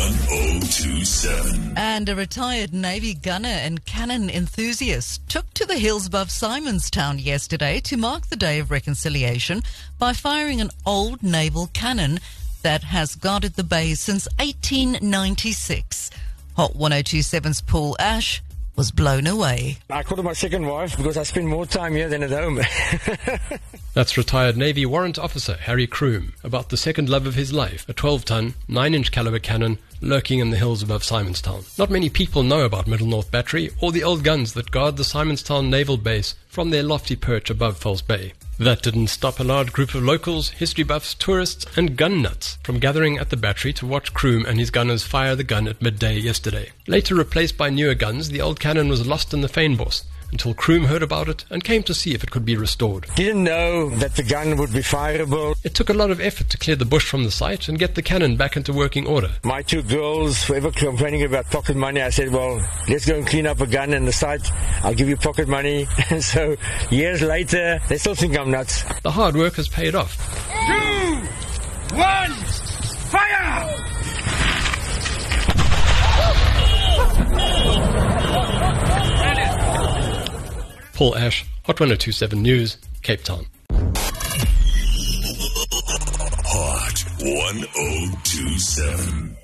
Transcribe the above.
1027. And a retired Navy gunner and cannon enthusiast took to the hills above Simonstown yesterday to mark the Day of Reconciliation by firing an old naval cannon that has guarded the bay since 1896. Hot 1027's Paul Ash was blown away. I called her my second wife because I spend more time here than at home. That's retired Navy Warrant Officer Harry Croom about the second love of his life, a 12 ton, 9 inch caliber cannon lurking in the hills above Simonstown. Not many people know about Middle North Battery or the old guns that guard the Simonstown Naval Base from their lofty perch above False Bay. That didn't stop a large group of locals, history buffs, tourists, and gun nuts from gathering at the battery to watch Croom and his gunners fire the gun at midday yesterday. Later replaced by newer guns, the old cannon was lost in the Fynbos until Croom heard about it and came to see if it could be restored. Didn't know that the gun would be fireable. It took a lot of effort to clear the bush from the site and get the cannon back into working order. My two girls were ever complaining about pocket money. I said, well, let's go and clean up a gun in the site. I'll give you pocket money. And so years later, they still think I'm nuts. The hard work has paid off. Two, one, fire! Paul Ash, Hot 1027 News, Cape Town. Hot 1027.